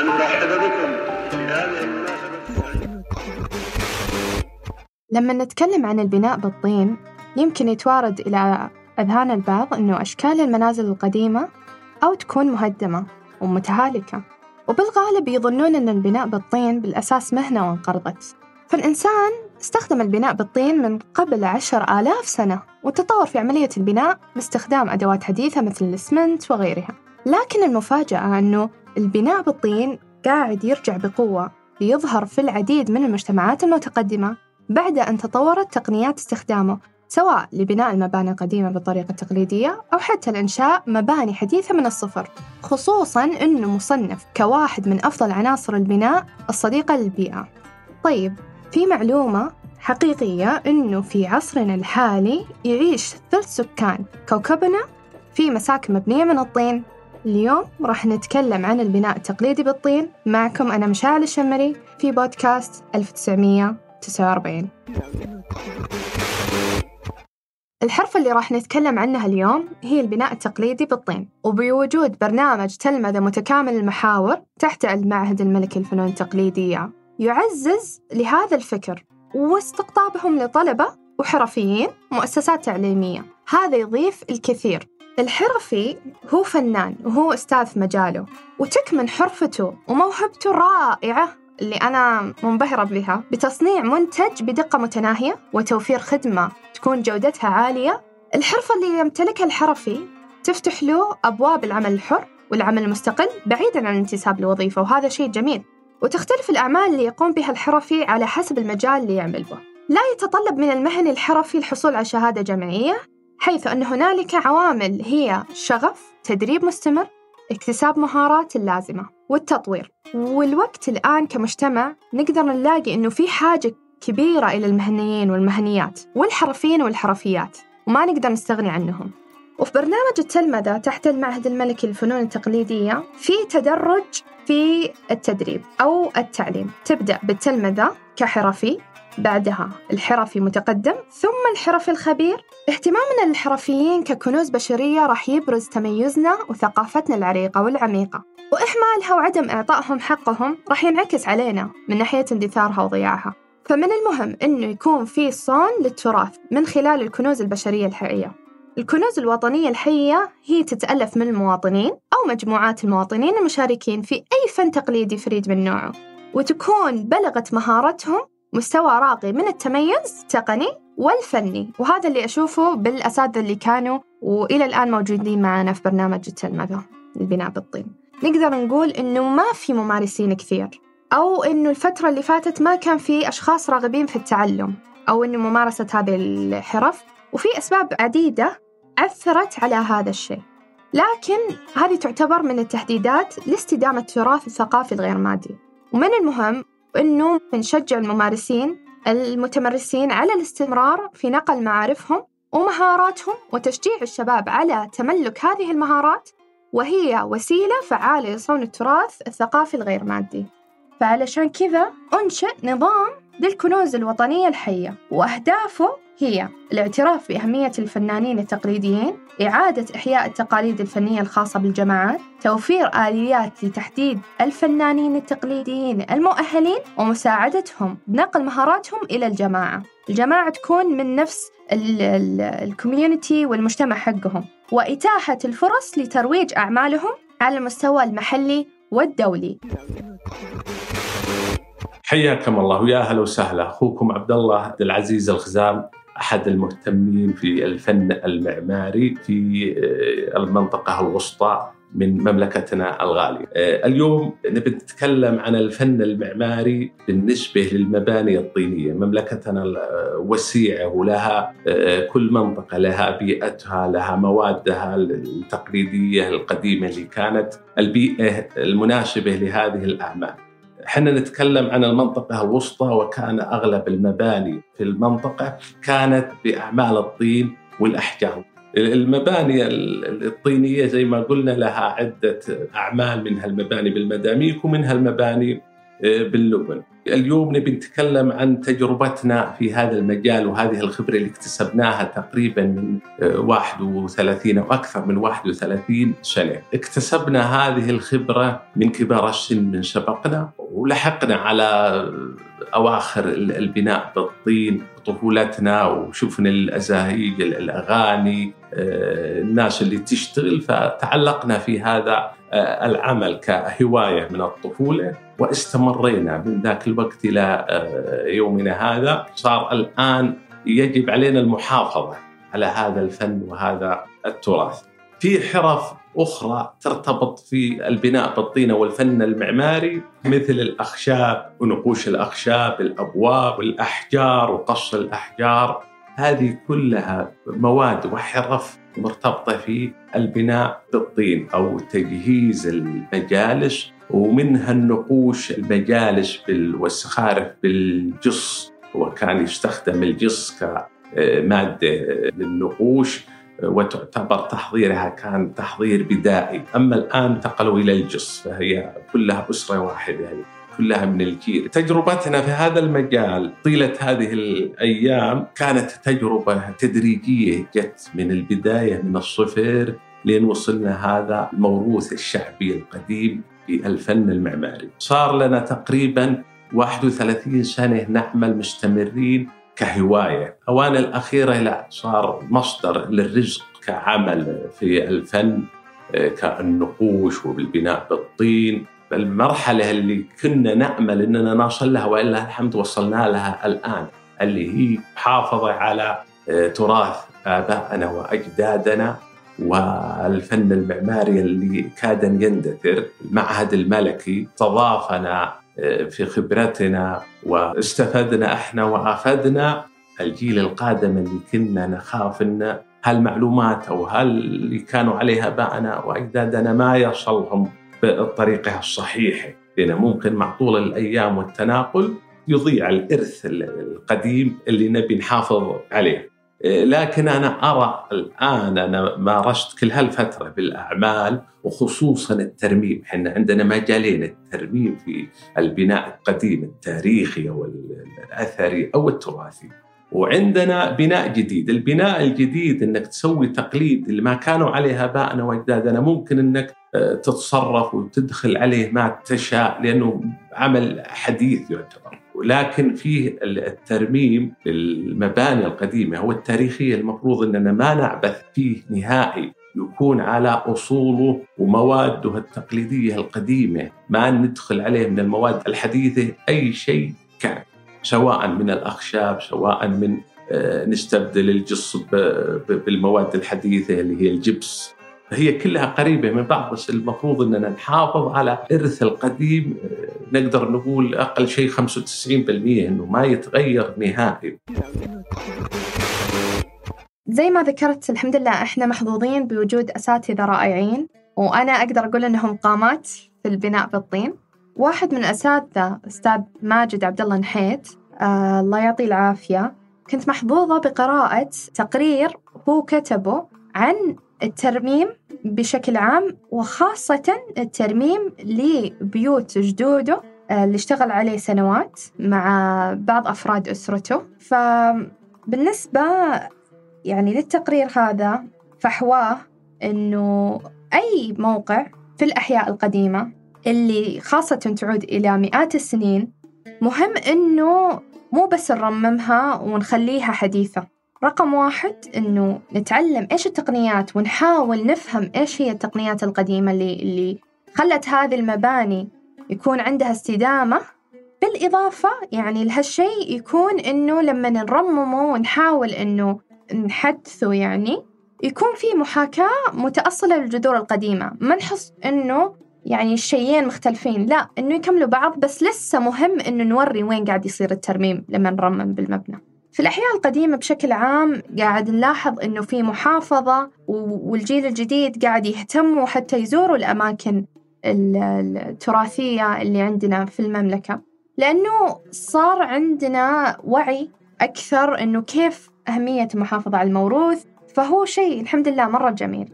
أن أرحب بكم لما نتكلم عن البناء بالطين يمكن يتوارد إلى أذهان البعض أنه أشكال المنازل القديمة أو تكون مهدمة ومتهالكة. وبالغالب يظنون أن البناء بالطين بالأساس مهنة وانقرضت. فالإنسان استخدم البناء بالطين من قبل عشر آلاف سنة وتطور في عملية البناء باستخدام أدوات حديثة مثل الإسمنت وغيرها. لكن المفاجأة أنه البناء بالطين قاعد يرجع بقوة ليظهر في العديد من المجتمعات المتقدمة بعد أن تطورت تقنيات استخدامه سواء لبناء المباني القديمة بالطريقة التقليدية أو حتى لإنشاء مباني حديثة من الصفر خصوصاً أنه مصنف كواحد من أفضل عناصر البناء الصديقة للبيئة. طيب في معلومة حقيقية أنه في عصرنا الحالي يعيش ثلث سكان كوكبنا في مساكن مبنية من الطين؟ اليوم راح نتكلم عن البناء التقليدي بالطين. معكم أنا مشاعل الشمري في بودكاست 1949 الحرفة اللي راح نتكلم عنها اليوم هي البناء التقليدي بالطين وبوجود برنامج تلمذة متكامل المحاور تحت المعهد الملكي للفنون التقليدية. يعزز لهذا الفكر واستقطابهم لطلبة وحرفيين مؤسسات تعليمية. هذا يضيف الكثير. الحرفي هو فنان وهو أستاذ في مجاله وتكمن حرفته وموهبته الرائعة اللي أنا منبهرة بها بتصنيع منتج بدقة متناهية وتوفير خدمة تكون جودتها عالية. الحرفة اللي يمتلكها الحرفي تفتح له أبواب العمل الحر والعمل المستقل بعيدا عن الانتساب لوظيفة وهذا شيء جميل. وتختلف الأعمال اللي يقوم بها الحرفي على حسب المجال اللي يعمل به. لا يتطلب من المهني الحرفي الحصول على شهادة جامعية حيث أن هنالك عوامل هي شغف تدريب مستمر اكتساب مهارات اللازمة والتطوير. والوقت الآن كمجتمع نقدر نلاقي أنه في حاجة كبيرة إلى المهنيين والمهنيات والحرفيين والحرفيات وما نقدر نستغني عنهم. وفي برنامج التلمذة تحت المعهد الملكي للفنون التقليدية في تدرج في التدريب أو التعليم. تبدأ بالتلمذة كحرفي بعدها الحرفي متقدم ثم الحرفي الخبير. اهتمامنا للحرفيين ككنوز بشرية راح يبرز تميزنا وثقافتنا العريقة والعميقة. وإهمالها وعدم إعطائهم حقهم راح ينعكس علينا من ناحية اندثارها وضياعها. فمن المهم أنه يكون في صون للتراث من خلال الكنوز البشرية الحية الكنوز الوطنية الحية هي تتألف من المواطنين أو مجموعات المواطنين المشاركين في أي فن تقليدي فريد من نوعه. وتكون بلغت مهارتهم مستوى راقي من التميز التقني والفني. وهذا اللي أشوفه بالأساتذة اللي كانوا وإلى الآن موجودين معنا في برنامج التلمذة البناء بالطين. نقدر نقول إنه ما في ممارسين كثير أو إنه الفترة اللي فاتت ما كان في أشخاص راغبين في التعلم أو إنه ممارسة هذه الحرف. وفي أسباب عديدة أثرت على هذا الشيء. لكن هذه تعتبر من التحديدات لاستدامة التراث الثقافي الغير مادي. ومن المهم أنه نشجع الممارسين المتمرسين على الاستمرار في نقل معارفهم ومهاراتهم وتشجيع الشباب على تملك هذه المهارات وهي وسيلة فعالة لصون التراث الثقافي الغير مادي. فعلشان كذا أنشئ نظام للكنوز الوطنية الحية وأهدافه هي الاعتراف بأهمية الفنانين التقليديين إعادة إحياء التقاليد الفنية الخاصة بالجماعات توفير آليات لتحديد الفنانين التقليديين المؤهلين ومساعدتهم بنقل مهاراتهم إلى الجماعة. الجماعة تكون من نفس ال community والمجتمع حقهم. وإتاحة الفرص لترويج أعمالهم على المستوى المحلي والدولي. حياكم الله ويا أهلا وسهلا. أخوكم عبد الله عبد العزيز الخزام. أحد المهتمين في الفن المعماري في المنطقة الوسطى من مملكتنا الغالية. آه، اليوم نبي نتكلم عن الفن المعماري بالنسبة للمباني الطينية. مملكتنا وسيعة ولها آه، كل منطقة لها بيئتها لها موادها التقليدية القديمة اللي كانت. البيئة المناسبة لهذه الأعمال. إحنا نتكلم عن المنطقة الوسطى وكان أغلب المباني في المنطقة كانت بأعمال الطين والأحجار. المباني الطينية زي ما قلنا لها عدة أعمال منها المباني بالمداميك ومنها المباني آه، باللبن اليوم نبي نتكلم عن تجربتنا في هذا المجال وهذه الخبرة اللي اكتسبناها تقريبا من 31 آه، أو أكثر من 31 سنة اكتسبنا هذه الخبرة من كبار السن من سبقنا ولحقنا على أواخر البناء بالطين طفولتنا وشفنا الأزاهيج الأغاني آه، الناس اللي تشتغل فتعلقنا في هذا آه، العمل كهواية من الطفولة. واستمرينا من ذاك الوقت إلى آه، يومنا هذا. صار الآن يجب علينا المحافظة على هذا الفن وهذا التراث. في حرف أخرى ترتبط في البناء بالطينة والفن المعماري مثل الأخشاب ونقوش الأخشاب الأبواب والأحجار وقص الأحجار. هذه كلها مواد وحرف مرتبطة في البناء بالطين أو تجهيز المجالس ومنها النقوش المجالس والسخارف بالجص. وكان يستخدم الجص كمادة للنقوش وتعتبر تحضيرها كان تحضير بدائي. أما الآن انتقلوا إلى الجص فهي كلها أسرة واحدة يعني كلها من الجيل. تجربتنا في هذا المجال طيلة هذه الأيام كانت تجربة تدريجية جت من البداية من الصفر لين وصلنا هذا الموروث الشعبي القديم. في الفن المعماري. صار لنا تقريبا 31 سنة نعمل مستمرين كهواية. أوان الأخيرة لا صار مصدر للرزق كعمل في الفن كالنقوش وبالبناء بالطين. المرحلة اللي كنا نأمل أننا نصل لها وإلا الحمد وصلنا لها الآن اللي هي محافظة على تراث آبائنا وأجدادنا. والفن المعماري اللي كاد يندثر المعهد الملكي استضافنا آه، في خبرتنا واستفدنا إحنا وأفدنا الجيل القادم اللي كنا نخاف إن هالمعلومات أو هل اللي كانوا عليها ابائنا واجدادنا ما يصلهم بالطريقة الصحيحة لأن ممكن مع طول الأيام والتناقل يضيع الإرث القديم اللي نبي نحافظ عليه. لكن أنا أرى الآن أنا مارست كل هالفترة بالأعمال وخصوصا الترميم، إحنا عندنا مجالين الترميم في البناء القديم التاريخي أو الأثري أو التراثي. وعندنا بناء جديد، البناء الجديد إنك تسوي تقليد اللي ما كانوا عليه آبائنا وأجدادنا ممكن إنك آه، تتصرف وتدخل عليه ما تشاء لأنه عمل حديث يعتبر. ولكن فيه الترميم للمباني القديمة أو التاريخية المفروض أننا ما نعبث فيه نهائي يكون على أصوله ومواده التقليدية القديمة ما ندخل عليه من المواد الحديثة أي شيء كان سواء من الأخشاب سواء من آه، نستبدل الجص بالمواد الحديثة اللي هي الجبس هي كلها قريبة من بعض بس المفروض أننا نحافظ على إرث القديم. نقدر نقول أقل شيء 95% أنه ما يتغير نهائي. زي ما ذكرت الحمد لله إحنا محظوظين بوجود أساتذة رائعين وأنا أقدر أقول إنهم قامات في البناء بالطين. واحد من الاساتذه أستاذ ماجد عبد الله نحيت آه الله يعطيه العافية كنت محظوظة بقراءة تقرير هو كتبه عن الترميم بشكل عام وخاصة الترميم لبيوت جدوده آه، اللي اشتغل عليه سنوات مع بعض أفراد أسرته. فبالنسبة يعني للتقرير هذا فحواه أنه أي موقع في الأحياء القديمة اللي خاصة تعود إلى مئات السنين مهم أنه مو بس نرممها ونخليها حديثة. رقم واحد إنه نتعلم إيش التقنيات ونحاول نفهم إيش هي التقنيات القديمة اللي اللي خلت هذه المباني يكون عندها استدامة. بالإضافة يعني لهالشيء يكون إنه لما نرممه ونحاول إنه نحدثه يعني يكون في محاكاة متأصلة للجذور القديمة. ما نحس إنه يعني الشيئين مختلفين لا إنه يكملوا بعض بس لسه مهم إنه نوري وين قاعد يصير الترميم لما نرمم بالمبنى. في الأحياء القديمة بشكل عام قاعد نلاحظ إنه في محافظة والجيل الجديد قاعد يهتموا حتى يزوروا الأماكن التراثية اللي عندنا في المملكة. لأنه صار عندنا وعي أكثر إنه كيف أهمية المحافظة على الموروث فهو شيء الحمد لله مرة جميل.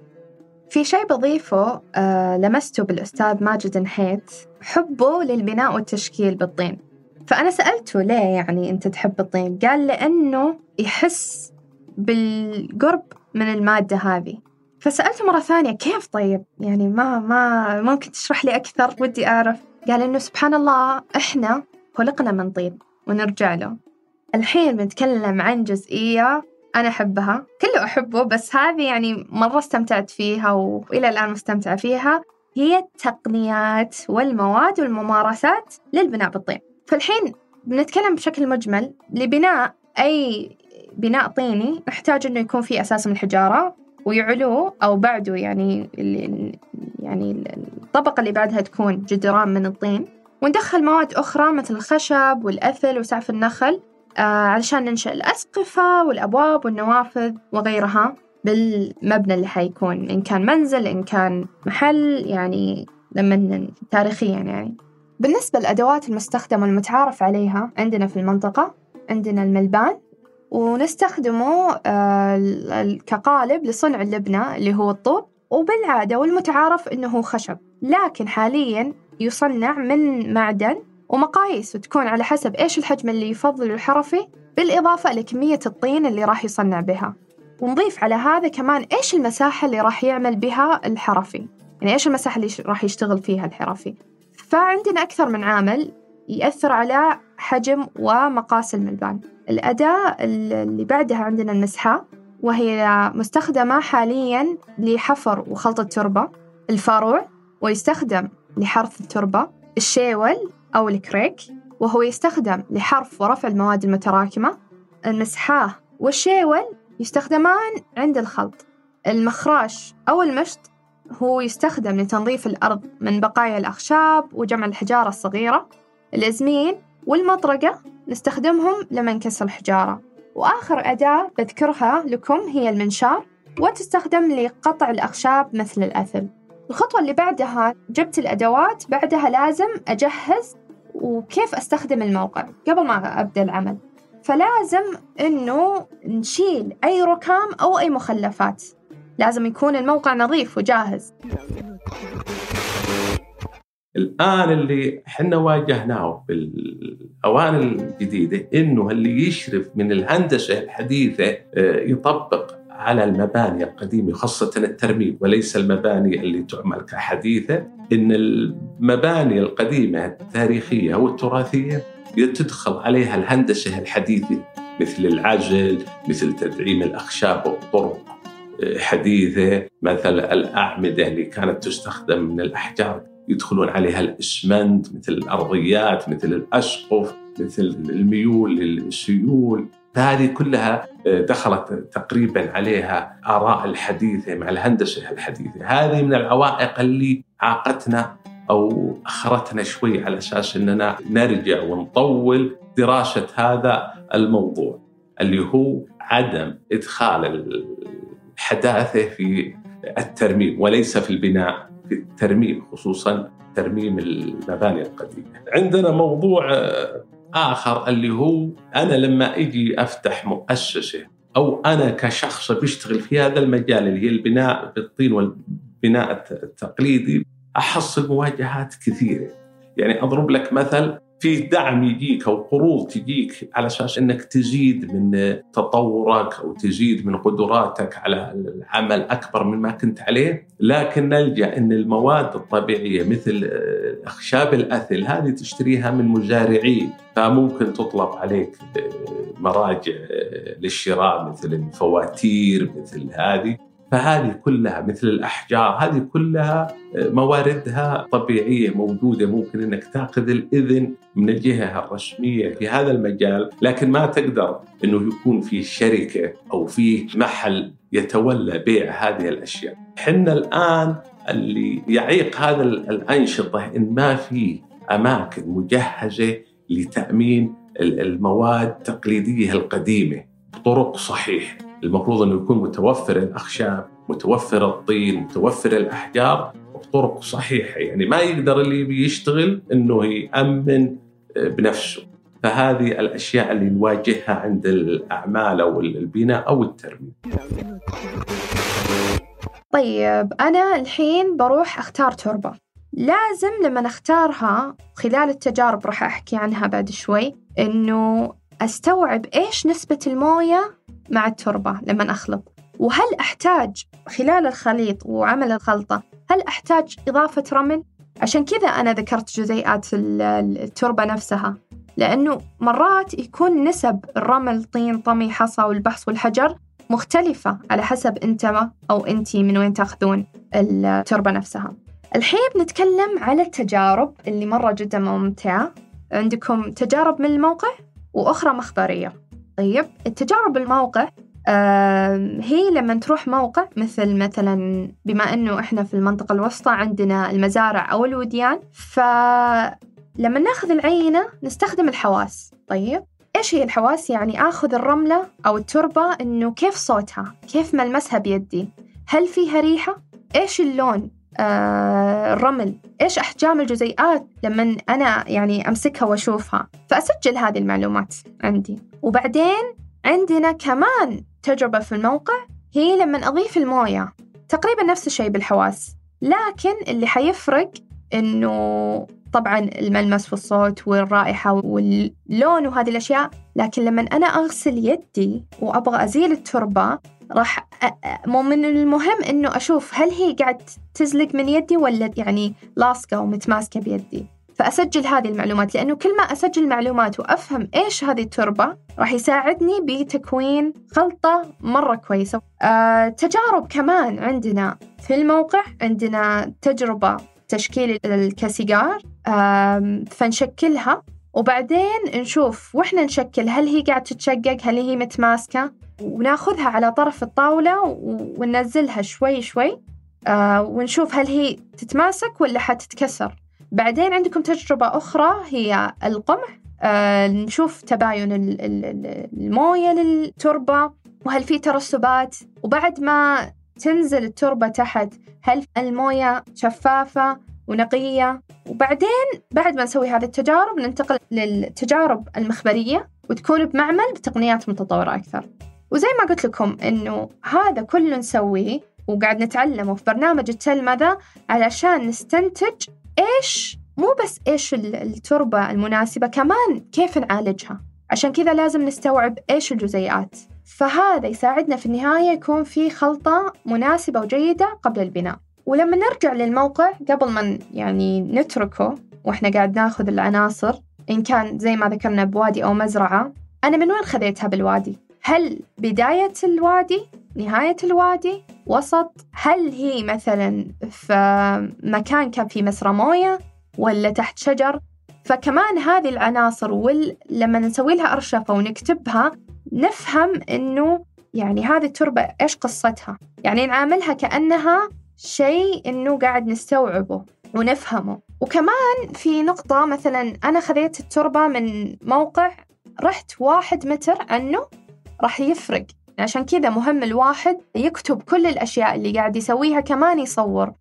في شيء بضيفه آه لمسته بالأستاذ ماجد نحيت حبه للبناء والتشكيل بالطين. فأنا سألته ليه يعني أنت تحب الطين؟ قال لأنه يحس بالقرب من المادة هذه. فسألته مرة ثانية كيف طيب؟ يعني ما ما ممكن تشرح لي أكثر؟ ودي أعرف. قال إنه سبحان الله إحنا خلقنا من طين ونرجع له. الحين بنتكلم عن جزئية أنا أحبها كله أحبه بس هذه يعني مرة استمتعت فيها وإلى الآن مستمتعة فيها. هي التقنيات والمواد والممارسات للبناء بالطين. فالحين بنتكلم بشكل مجمل لبناء أي بناء طيني نحتاج إنه يكون في أساس من الحجارة ويعلوه أو بعده يعني يعني الطبقة اللي بعدها تكون جدران من الطين. وندخل مواد أخرى مثل الخشب والأثل وسعف النخل آه علشان ننشأ الأسقفة والأبواب والنوافذ وغيرها بالمبنى اللي حيكون إن كان منزل إن كان محل يعني لما تاريخيا يعني. بالنسبة للأدوات المستخدمة المتعارف عليها عندنا في المنطقة عندنا الملبان ونستخدمه آه، كقالب لصنع اللبنة اللي هو الطوب وبالعادة والمتعارف إنه خشب. لكن حاليا يصنع من معدن ومقاييسه تكون على حسب إيش الحجم اللي يفضل الحرفي بالإضافة لكمية الطين اللي راح يصنع بها. ونضيف على هذا كمان إيش المساحة اللي راح يعمل بها الحرفي. يعني إيش المساحة اللي راح يشتغل فيها الحرفي. فعندنا أكثر من عامل يأثر على حجم ومقاس الملبان الأداة اللي بعدها عندنا المسحة وهي مستخدمة حاليا لحفر وخلط التربة الفاروع ويستخدم لحرث التربة الشيول أو الكريك وهو يستخدم لحرف ورفع المواد المتراكمة. المسحاه والشيول يستخدمان عند الخلط. المخراش أو المشط هو يستخدم لتنظيف الأرض من بقايا الأخشاب وجمع الحجارة الصغيرة الإزمين والمطرقة نستخدمهم لما نكسر الحجارة. وآخر أداة بذكرها لكم هي المنشار وتستخدم لقطع الأخشاب مثل الأثل. الخطوة اللي بعدها جبت الأدوات بعدها لازم أجهز وكيف أستخدم الموقع قبل ما أبدأ العمل. فلازم إنه نشيل أي ركام أو أي مخلفات. لازم يكون الموقع نظيف وجاهز. الآن اللي إحنا واجهناه في الاوان الجديدة إنه اللي يشرف من الهندسة الحديثة آه، يطبق على المباني القديمة خاصة الترميم وليس المباني اللي تعمل كحديثة إن المباني القديمة التاريخية أو التراثيه تدخل عليها الهندسة الحديثة مثل العجل مثل تدعيم الأخشاب والطرق. آه، حديثة مثل الأعمدة اللي كانت تستخدم من الأحجار يدخلون عليها الأسمنت مثل الأرضيات مثل الاسقف مثل الميول للسيول فهذه كلها آه، دخلت تقريبا عليها آراء الحديثة مع الهندسة الحديثة، هذه من العوائق اللي عاقتنا أو أخرتنا شوي على أساس إننا نرجع ونطول دراسة هذا الموضوع اللي هو عدم إدخال الحداثه في الترميم وليس في البناء في الترميم خصوصا ترميم المباني القديمة. عندنا موضوع آه، آخر اللي هو أنا لما أجي أفتح مؤسسة أو أنا كشخص بيشتغل في هذا المجال اللي هي البناء بالطين والبناء التقليدي أحصل مواجهات كثيرة. يعني أضرب لك مثل في دعم يجيك أو قروض تجيك على أساس إنك تزيد من تطورك أو تزيد من قدراتك على العمل أكبر مما كنت عليه، لكن نلجأ إن المواد الطبيعية مثل أخشاب الأثل هذه تشتريها من مزارعين، فممكن تطلب عليك مراجع للشراء مثل الفواتير مثل هذه. فهذه كلها مثل الأحجار هذه كلها مواردها طبيعية موجودة ممكن أنك تأخذ الإذن من الجهة الرسمية في هذا المجال لكن ما تقدر أنه يكون في شركة أو في محل يتولى بيع هذه الأشياء. حنا الآن اللي يعيق هذا الأنشطة إن ما في أماكن مجهزة لتأمين المواد التقليدية القديمة بطرق صحيحة. المفروض أنه يكون متوفر الأخشاب متوفر الطين متوفر الأحجار بطرق صحيحة. يعني ما يقدر اللي بيشتغل أنه يأمن بنفسه. فهذه الأشياء اللي نواجهها عند الأعمال أو البناء أو الترميم. طيب أنا الحين بروح أختار تربة. لازم لما أختارها خلال التجارب راح أحكي عنها بعد شوي إنه أستوعب إيش نسبة الموية مع التربة لما أخلط وهل أحتاج خلال الخليط وعمل الخلطة هل أحتاج إضافة رمل؟ عشان كذا أنا ذكرت جزيئات التربة نفسها. لأنه مرات يكون نسب الرمل طين طمي حصى والبحص والحجر مختلفة على حسب أنت أو أنتي من وين تأخذون التربة نفسها. الحين بنتكلم على التجارب اللي مرة جدا ممتعة. عندكم تجارب من الموقع؟ وأخرى مخبرية. طيب التجارب الموقع هي لما تروح موقع مثل مثلا بما إنه إحنا في المنطقة الوسطى عندنا المزارع أو الوديان فلما نأخذ العينة نستخدم الحواس. طيب إيش هي الحواس؟ يعني آخذ الرملة أو التربة إنه كيف صوتها؟ كيف ملمسها بيدي؟ هل فيها ريحة؟ إيش اللون؟ آه الرمل؟ إيش أحجام الجزيئات لما أنا يعني أمسكها وأشوفها؟ فأسجل هذه المعلومات عندي. وبعدين عندنا كمان تجربة في الموقع هي لما أضيف الموية تقريبا نفس الشيء بالحواس لكن اللي حيفرق إنه طبعا الملمس والصوت والرائحة واللون وهذه الأشياء لكن لما أنا أغسل يدي وأبغى أزيل التربة راح مو من المهم إنه أشوف هل هي قاعد تزلق من يدي ولا يعني لاصقة ومتماسكة بيدي. فأسجل هذه المعلومات لأنه كل ما أسجل معلومات وأفهم إيش هذه التربة راح يساعدني بتكوين خلطة مرة كويسة. آه، تجارب كمان عندنا في الموقع عندنا تجربة تشكيل الكاسيجار آه، فنشكلها. وبعدين نشوف وإحنا نشكل هل هي قاعدة تتشقق هل هي متماسكة؟ وناخذها على طرف الطاولة وننزلها شوي شوي. آه ونشوف هل هي تتماسك ولا حتتكسر. بعدين عندكم تجربة أخرى هي القمع آه نشوف تباين الموية للتربة. وهل في ترسبات؟ وبعد ما تنزل التربة تحت هل الموية شفافة ونقية؟ وبعدين بعد ما نسوي هذه التجارب ننتقل للتجارب المخبرية وتكون بمعمل بتقنيات متطورة أكثر. وزي ما قلت لكم إنه هذا كله نسويه وقاعد نتعلمه في برنامج التلمذة علشان نستنتج إيش؟ مو بس إيش التربة المناسبة كمان كيف نعالجها؟ عشان كذا لازم نستوعب إيش الجزيئات. فهذا يساعدنا في النهاية يكون في خلطة مناسبة وجيدة قبل البناء. ولما نرجع للموقع قبل ما يعني نتركه وإحنا قاعد ناخذ العناصر إن كان زي ما ذكرنا بوادي أو مزرعة أنا من وين خذيتها بالوادي؟ هل بداية الوادي نهاية الوادي وسط هل هي مثلا في مكان كان في مسرى موية ولا تحت شجر؟ فكمان هذه العناصر ول... لما نسوي لها أرشفة ونكتبها نفهم إنه يعني هذه التربة إيش قصتها؟ يعني نعاملها كأنها شيء إنه قاعد نستوعبه ونفهمه. وكمان في نقطة مثلا أنا خذيت التربة من موقع رحت واحد متر عنه راح يفرق. عشان كذا مهم الواحد يكتب كل الأشياء اللي قاعد يسويها كمان يصور.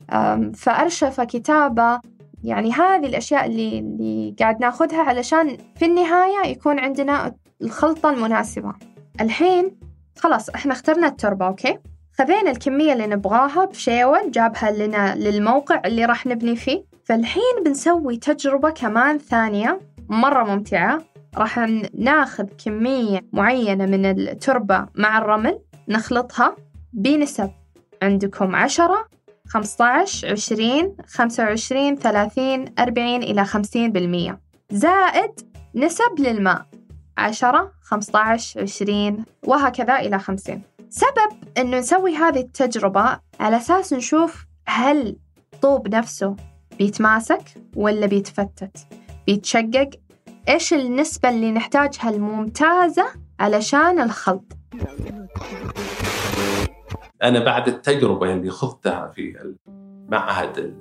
فأرشفة كتابة يعني هذه الأشياء اللي, اللي قاعد ناخذها علشان في النهاية يكون عندنا الخلطة المناسبة. الحين خلاص إحنا اخترنا التربة أوكي؟ خذينا الكمية اللي نبغاها بشيول جابها لنا للموقع اللي راح نبني فيه. فالحين بنسوي تجربة كمان ثانية مرة ممتعة. راح ناخذ كمية معينة من التربة مع الرمل نخلطها بنسب عندكم عشرة خمسة عشر عشرين خمسة وعشرين ثلاثين أربعين إلى خمسين بالمية. زائد نسب للماء عشرة خمسة عشر عشرين وهكذا إلى خمسين. سبب إنه نسوي هذه التجربة على أساس نشوف هل الطوب نفسه بيتماسك ولا بيتفتت بيتشقق إيش النسبة اللي نحتاجها الممتازة علشان الخلط؟ أنا بعد التجربة اللي خضتها في المعهد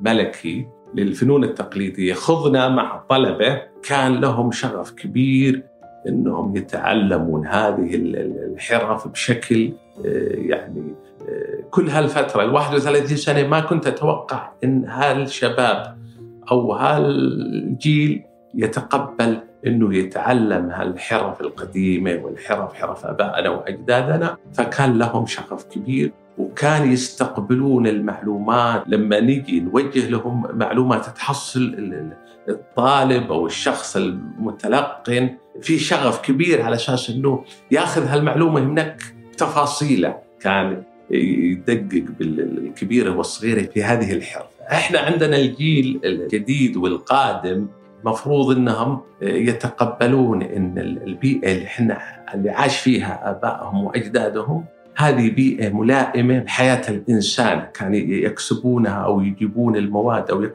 الملكي للفنون التقليدية خضنا مع طلبة كان لهم شغف كبير إنهم يتعلمون هذه الحرف بشكل آه، يعني آه، كل هالفترة ال 31 سنة ما كنت أتوقع إن هالشباب أو هالجيل يتقبل إنه يتعلم هالحرف القديمة والحرف حرف آبائنا وأجدادنا فكان لهم شغف كبير وكان يستقبلون المعلومات لما نجي نوجه لهم معلومات تحصل الطالب أو الشخص المتلقن في شغف كبير على أساس إنه ياخذ هالمعلومة منك تفاصيله كان يدقق بالكبيرة والصغيرة في هذه الحرف. إحنا عندنا الجيل الجديد والقادم مفروض إنهم يتقبلون إن البيئة اللي إحنا اللي عاش فيها آبائهم وأجدادهم هذه بيئة ملائمة لحياة الإنسان. كان يكسبونها أو يجيبون المواد أو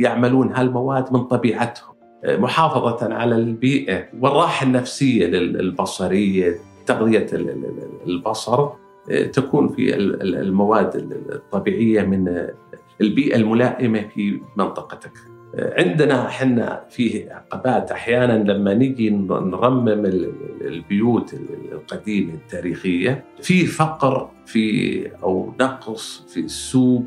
يعملون هالمواد من طبيعتهم. محافظة على البيئة والراحة النفسية البصرية تغذية البصر تكون في المواد الطبيعية من البيئة الملائمة في منطقتك. عندنا إحنا فيه عقبات. أحيانا لما نجي نرمم البيوت القديمة التاريخية في فقر في أو نقص في السوق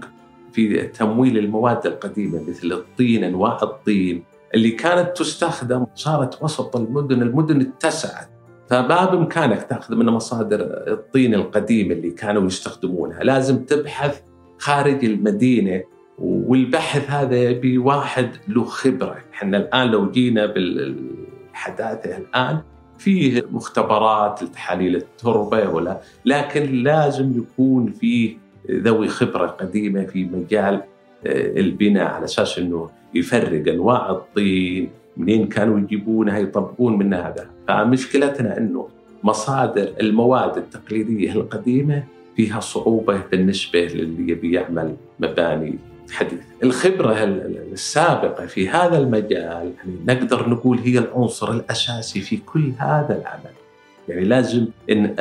في تمويل المواد القديمة مثل الطين أنواع الطين اللي كانت تستخدم صارت وسط المدن المدن اتسعت. فما بإمكانك تأخذ من مصادر الطين القديمة اللي كانوا يستخدمونها. لازم تبحث خارج المدينة والبحث هذا بواحد له خبرة. إحنا الآن لو جينا بالحداثة الآن فيه مختبرات لتحاليل التربة ولا لكن لازم يكون فيه ذوي خبرة قديمة في مجال آه، البناء على أساس إنه يفرق أنواع الطين منين كانوا يجيبونها يطبقون منها هذا. فمشكلتنا إنه مصادر المواد التقليدية القديمة فيها صعوبة بالنسبة للي يبي يعمل مباني حديث الخبرة السابقة في هذا المجال يعني نقدر نقول هي العنصر الأساسي في كل هذا العمل. يعني لازم إن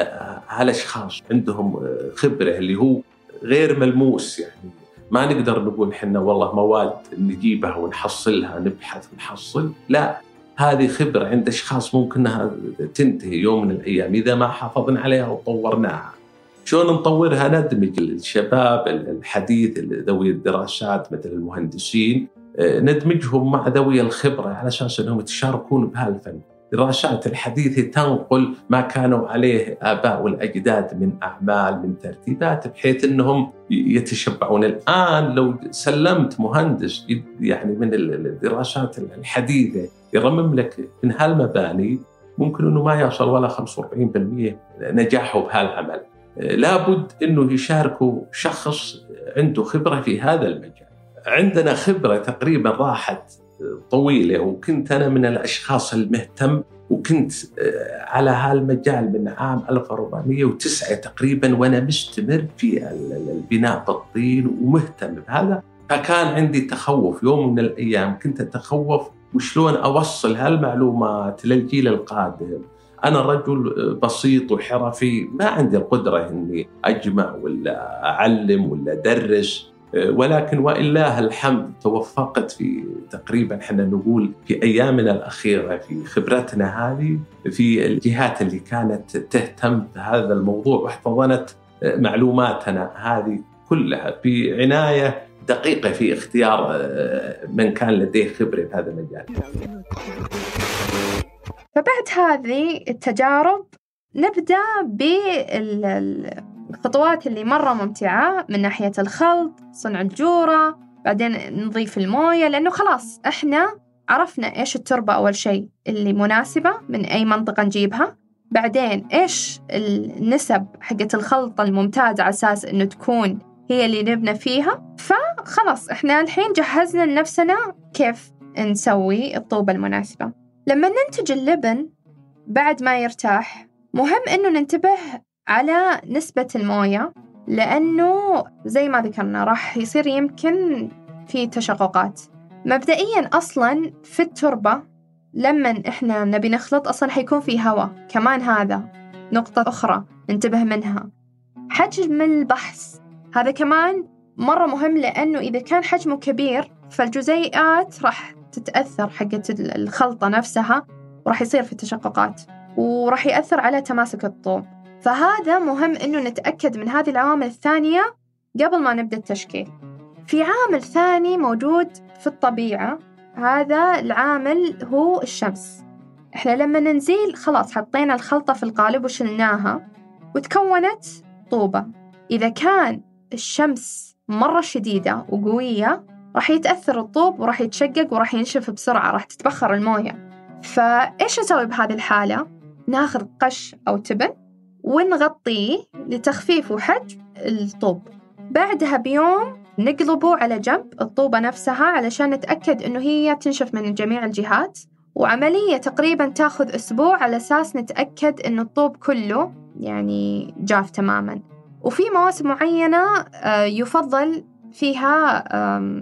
هالاشخاص عندهم خبرة اللي هو غير ملموس يعني ما نقدر نقول إحنا والله مواد نجيبها ونحصلها نبحث ونحصل لا. هذه خبرة عند أشخاص ممكن أنها تنتهي يوم من الأيام إذا ما حافظنا عليها وطورناها. شلون نطورها ندمج الشباب الحديث ذوي الدراسات مثل المهندسين آه، ندمجهم مع ذوي الخبرة على أساس أنهم يتشاركون بهالفن. الدراسات الحديثة تنقل ما كانوا عليه آباء والأجداد من أعمال من ترتيبات بحيث أنهم يتشبعون. الآن لو سلمت مهندس يعني من الدراسات الحديثة يرمم لك من هالمباني ممكن أنه ما يصل ولا 45% نجاحه بهالعمل. لابد أنه يشاركوا شخص عنده خبرة في هذا المجال. عندنا خبرة تقريبا راحت طويلة وكنت أنا من الأشخاص المهتم وكنت آه، على هالمجال من عام 1409 تقريبا وأنا مستمر في البناء بالطين ومهتم بهذا. فكان عندي تخوف يوم من الأيام كنت أتخوف وشلون أوصل هالمعلومات للجيل القادم؟ أنا رجل بسيط وحرفي ما عندي القدرة إني أجمع ولا أعلم ولا أدرس ولكن ولله الحمد توفقت في تقريبا إحنا نقول في أيامنا الأخيرة في خبرتنا هذه في الجهات اللي كانت تهتم بهذا الموضوع واحتضنت معلوماتنا هذه كلها بعنايه دقيقة في اختيار من كان لديه خبرة في هذا المجال. فبعد هذه التجارب نبدأ بال الخطوات اللي مرة ممتعة من ناحية الخلط صنع الجورة بعدين نضيف الموية لأنه خلاص إحنا عرفنا إيش التربة أول شيء اللي مناسبة من أي منطقة نجيبها. بعدين إيش النسب حقت الخلطة الممتازة على أساس إنه تكون هي اللي نبنى فيها. فخلاص إحنا الحين جهزنا لنفسنا كيف نسوي الطوبة المناسبة. لما ننتج اللبن بعد ما يرتاح مهم إنه ننتبه على نسبة الموية لأنه زي ما ذكرنا راح يصير يمكن في تشققات. مبدئيا أصلا في التربة لما إحنا نبي نخلط أصلا حيكون في هواء كمان هذا نقطة أخرى ننتبه منها. حجم البحث هذا كمان مرة مهم لأنه إذا كان حجمه كبير فالجزيئات راح تتأثر حقت الخلطة نفسها وراح يصير في تشققات وراح يأثر على تماسك الطوب. فهذا مهم إنه نتأكد من هذه العوامل الثانية قبل ما نبدأ التشكيل. في عامل ثاني موجود في الطبيعة هذا العامل هو الشمس. إحنا لما ننزيل خلاص حطينا الخلطة في القالب وشلناها وتكونت طوبة. إذا كان الشمس مرة شديدة وقوية راح يتأثر الطوب وراح يتشقق وراح ينشف بسرعة راح تتبخر الموية. فإيش نسوي بهذه الحالة؟ ناخذ قش أو تبن ونغطيه لتخفيف وحجم الطوب. بعدها بيوم نقلبه على جنب الطوبة نفسها علشان نتأكد إنه هي تنشف من جميع الجهات. وعملية تقريبا تاخذ أسبوع على أساس نتأكد إنه الطوب كله يعني جاف تماما. وفي مواسم معينة آه، يفضل فيها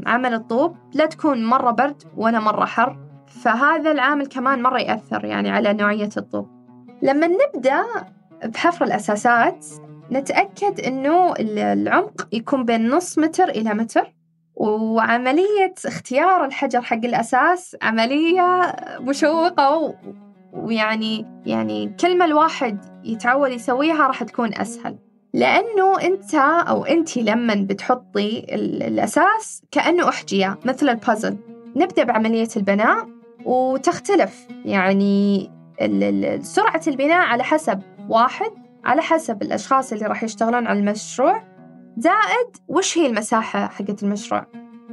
عمل الطوب لا تكون مرة برد ولا مرة حر فهذا العامل كمان مرة يأثر يعني على نوعية الطوب. لما نبدأ بحفر الأساسات نتأكد إنه العمق يكون بين نص متر إلى متر وعملية اختيار الحجر حق الأساس عملية مشوقة ويعني يعني كل ما الواحد يتعود يسويها راح تكون أسهل. لأنه أنت أو أنتي لما بتحطي الأساس كأنه أحجية مثل البازل نبدأ بعملية البناء وتختلف. يعني سرعة البناء على حسب واحد على حسب الأشخاص اللي راح يشتغلون على المشروع. زائد وش هي المساحة حقت المشروع؟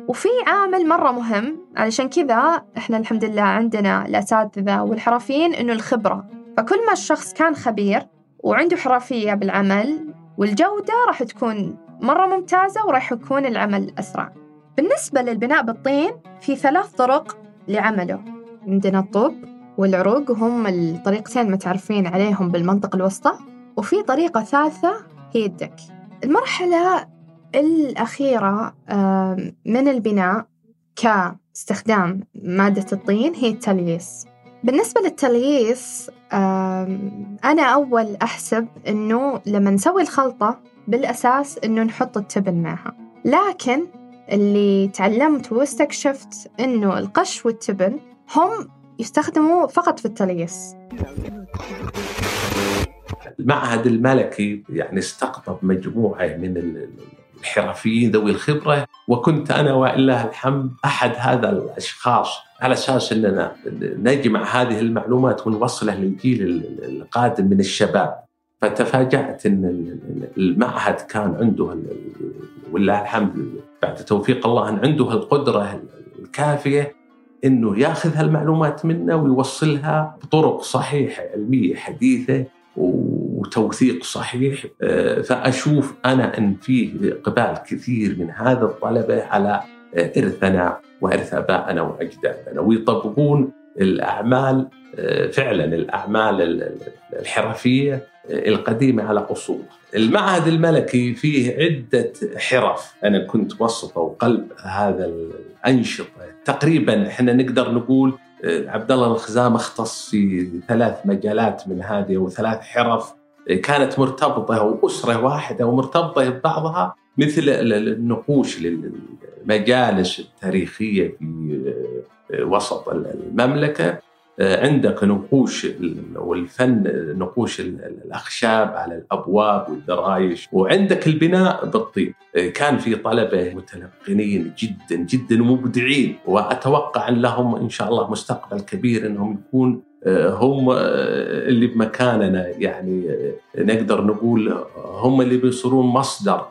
وفي عامل مرة مهم علشان كذا إحنا الحمد لله عندنا الأساتذة والحرفيين إنه الخبرة. فكل ما الشخص كان خبير وعنده حرفية بالعمل والجودة راح تكون مرة ممتازة وراح يكون العمل أسرع. بالنسبة للبناء بالطين في ثلاث طرق لعمله. عندنا الطوب والعروق وهم الطريقتين متعرفين عليهم بالمنطقة الوسطى. وفي طريقة ثالثة هي الدك. المرحلة الأخيرة من البناء كاستخدام مادة الطين هي التلييس. بالنسبة للتلييس أنا أول أحسب إنه لما نسوي الخلطة بالأساس إنه نحط التبن معها. لكن اللي تعلمت واستكشفت إنه القش والتبن هم يستخدموا فقط في التلييس المعهد الملكي يعني استقطب مجموعة من الحرفيين ذوي الخبرة وكنت أنا وإله الحمد أحد هذا الأشخاص على أساس أننا نجمع هذه المعلومات ونوصلها للجيل القادم من الشباب. فتفاجأت أن المعهد كان عنده ولله الحمد بعد توفيق الله أن عنده القدرة الكافية إنه ياخذ هالمعلومات منا ويوصلها بطرق صحيحة علمية حديثة وتوثيق صحيح. آه، فأشوف أنا إن في إقبال كثير من هذا الطلبة على آه، إرثنا وارث ابائنا واجدادنا ويطبقون الأعمال آه، فعلا الأعمال الحرفية القديمة على اصول. المعهد الملكي فيه عدة حرف، أنا كنت وسط وقلب هذا الأنشطة، تقريبا إحنا نقدر نقول عبد الله الخزام اختص في ثلاث مجالات من هذه وثلاث حرف كانت مرتبطة وأسرة واحدة ومرتبطة ببعضها. مثل النقوش للمجالس التاريخية في وسط المملكة عندك نقوش والفن نقوش الأخشاب على الأبواب والدرايش وعندك البناء بالطين. كان في طلبة متلقنين جدا جدا ومبدعين. وأتوقع أن لهم إن شاء الله مستقبل كبير إنهم يكون هم اللي بمكاننا. يعني نقدر نقول هم اللي بيصيرون مصدر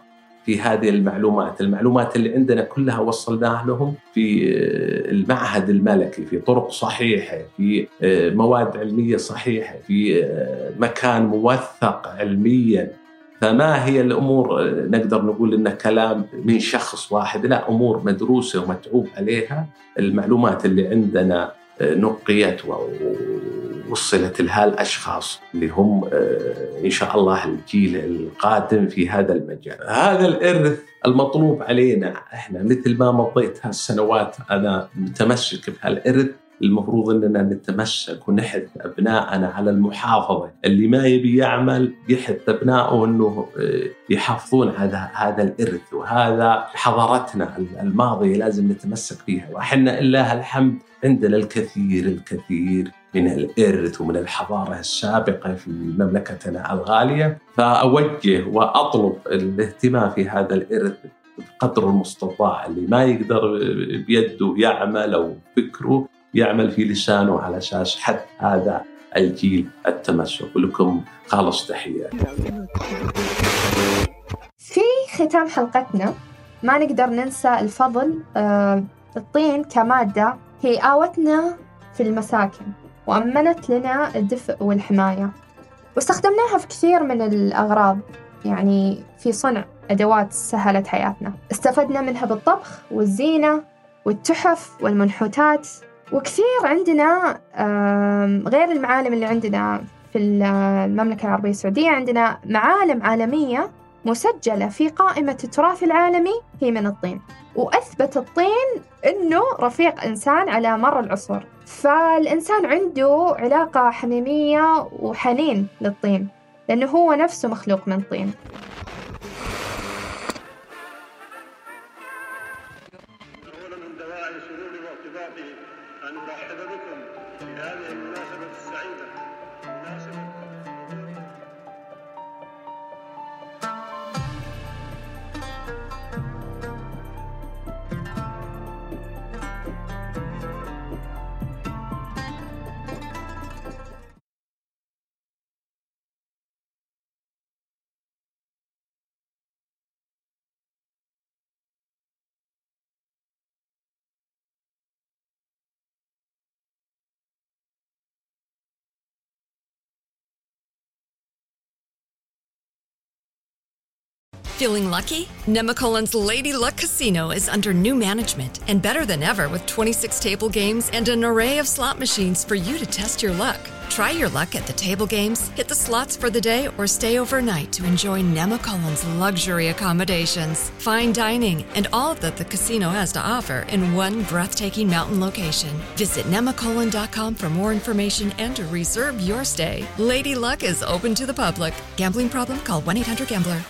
في هذه المعلومات. المعلومات اللي عندنا كلها وصلناها لهم في آه، المعهد الملكي في طرق صحيحة في آه، مواد علمية صحيحة في آه، مكان موثق علميا. فما هي الأمور نقدر نقول انه كلام من شخص واحد لا أمور مدروسة ومتعوب عليها. المعلومات اللي عندنا نقيت وصلت لها الأشخاص اللي هم آه، إن شاء الله الجيل القادم في هذا المجال. هذا الإرث المطلوب علينا إحنا مثل ما مضيت هالسنوات أنا متمسك بهالإرث. المفروض إننا نتمسك ونحث ابنائنا على المحافظة، اللي ما يبي يعمل يحث أبنائه إنه آه، يحافظون على هذا الإرث. وهذا حضارتنا الماضية لازم نتمسك فيها، وإحنا لله الحمد عندنا الكثير الكثير من الإرث ومن الحضارة السابقة في مملكتنا الغالية. فأوجه وأطلب الاهتمام في هذا الإرث بقدر المستطاع. اللي ما يقدر بيده يعمل أو فكره يعمل في لسانه على أساس حد هذا الجيل التمسك. ولكم خالص تحية. في ختام حلقتنا ما نقدر ننسى الفضل آه الطين كمادة هي آوتنا في المساكن. وأمنت لنا الدفء والحماية. واستخدمناها في كثير من الأغراض يعني في صنع أدوات سهلت حياتنا. استفدنا منها بالطبخ والزينة والتحف والمنحوتات. وكثير عندنا غير المعالم اللي عندنا في المملكة العربية السعودية عندنا معالم عالمية مسجلة في قائمة التراث العالمي هي من الطين. وأثبت الطين أنه رفيق إنسان على مر العصور. فالإنسان عنده علاقة حميمية وحنين للطين لأنه هو نفسه مخلوق من طين. Feeling lucky? Nemacolin's Lady Luck Casino is under new management and better than ever with 26 table games and an array of slot machines for you to test your luck. Try your luck at the table games, hit the slots for the day, or stay overnight to enjoy Nemacolin's luxury accommodations, fine dining, and all that the casino has to offer in one breathtaking mountain location. Visit nemacolin.com for more information and to reserve your stay. Lady Luck is open to the public. Gambling problem? Call 1 800 Gambler.